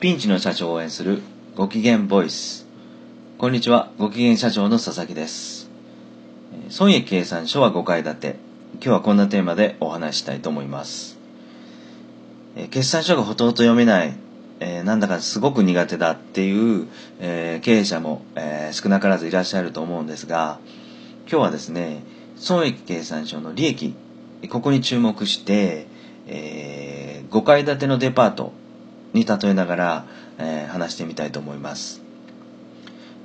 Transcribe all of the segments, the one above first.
ピンチの社長を応援するご機嫌ボイス。こんにちは、ご機嫌社長の佐々木です。損益計算書は5階建て。今日はこんなテーマでお話したいと思います。え決算書がほとんど読めない、えーなんだかすごく苦手だっていう、えー経営者も、えー少なからずいらっしゃると思うんですが、今日はですね、損益計算書の利益、ここに注目して、え5階建てのデパートに例えながら、えー話してみたいと思います。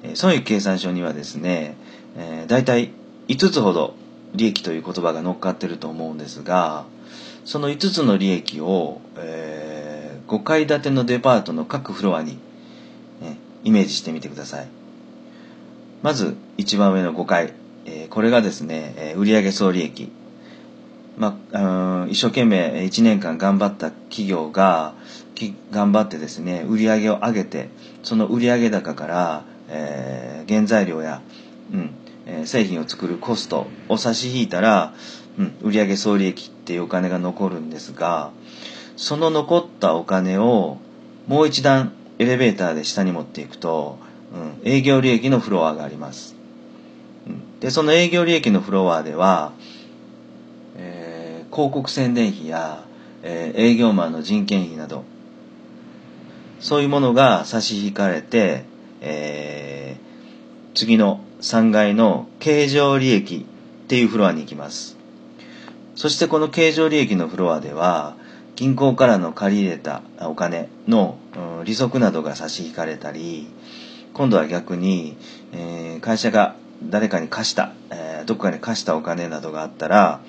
え損益計算書にはですね、えー、大体5つほど利益という言葉が乗っかってると思うんですが、その5つの利益を、えー5階建てのデパートの各フロアに、ねイメージしてみてください。まず一番上の5階、えーこれがですね、え売上総利益。まあ、一生懸命1年間頑張った企業が頑張ってですね売り上げを上げてその売上高から、えー原材料や、うんえー製品を作るコストを差し引いたら、うん、売上総利益っていうお金が残るんですがその残ったお金をもう一段エレベーターで下に持っていくと、うん、営業利益のフロアがあります。でその営業利益のフロアでは、広告宣伝費や、えー営業マンの人件費などそういうものが差し引かれて、えー次の3階の経常利益っていうフロアに行きます。そしてこの経常利益のフロアでは銀行からの借り入れたお金の、うん利息などが差し引かれたり今度は逆に、えー会社が誰かに貸した、えーどこかに貸したお金などがあったら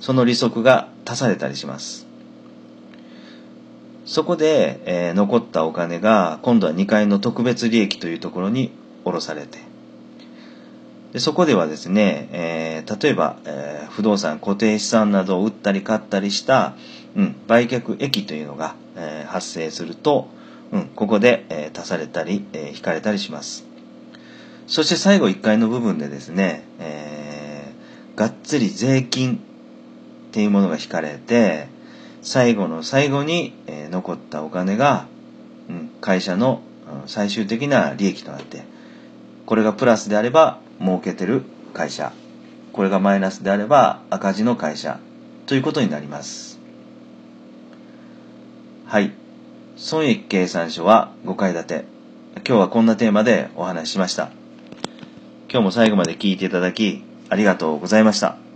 その利息が足されたりします。そこで、えー残ったお金が今度は2階の特別利益というところに下ろされて。でそこではですね、えー例えば、えー不動産固定資産などを売ったり買ったりした、うん、売却益というのが、え発生すると、うん、ここで、え足されたり、え引かれたりします。そして最後1階の部分でですね、えがっつり税金っていうものが引かれて最後の最後に、えー残ったお金が、うん、会社の、うん最終的な利益となってこれがプラスであれば儲けてる会社これがマイナスであれば赤字の会社ということになります。はい。損益計算書は5階建て。今日はこんなテーマでお話ししました。今日も最後まで聞いていただきありがとうございました。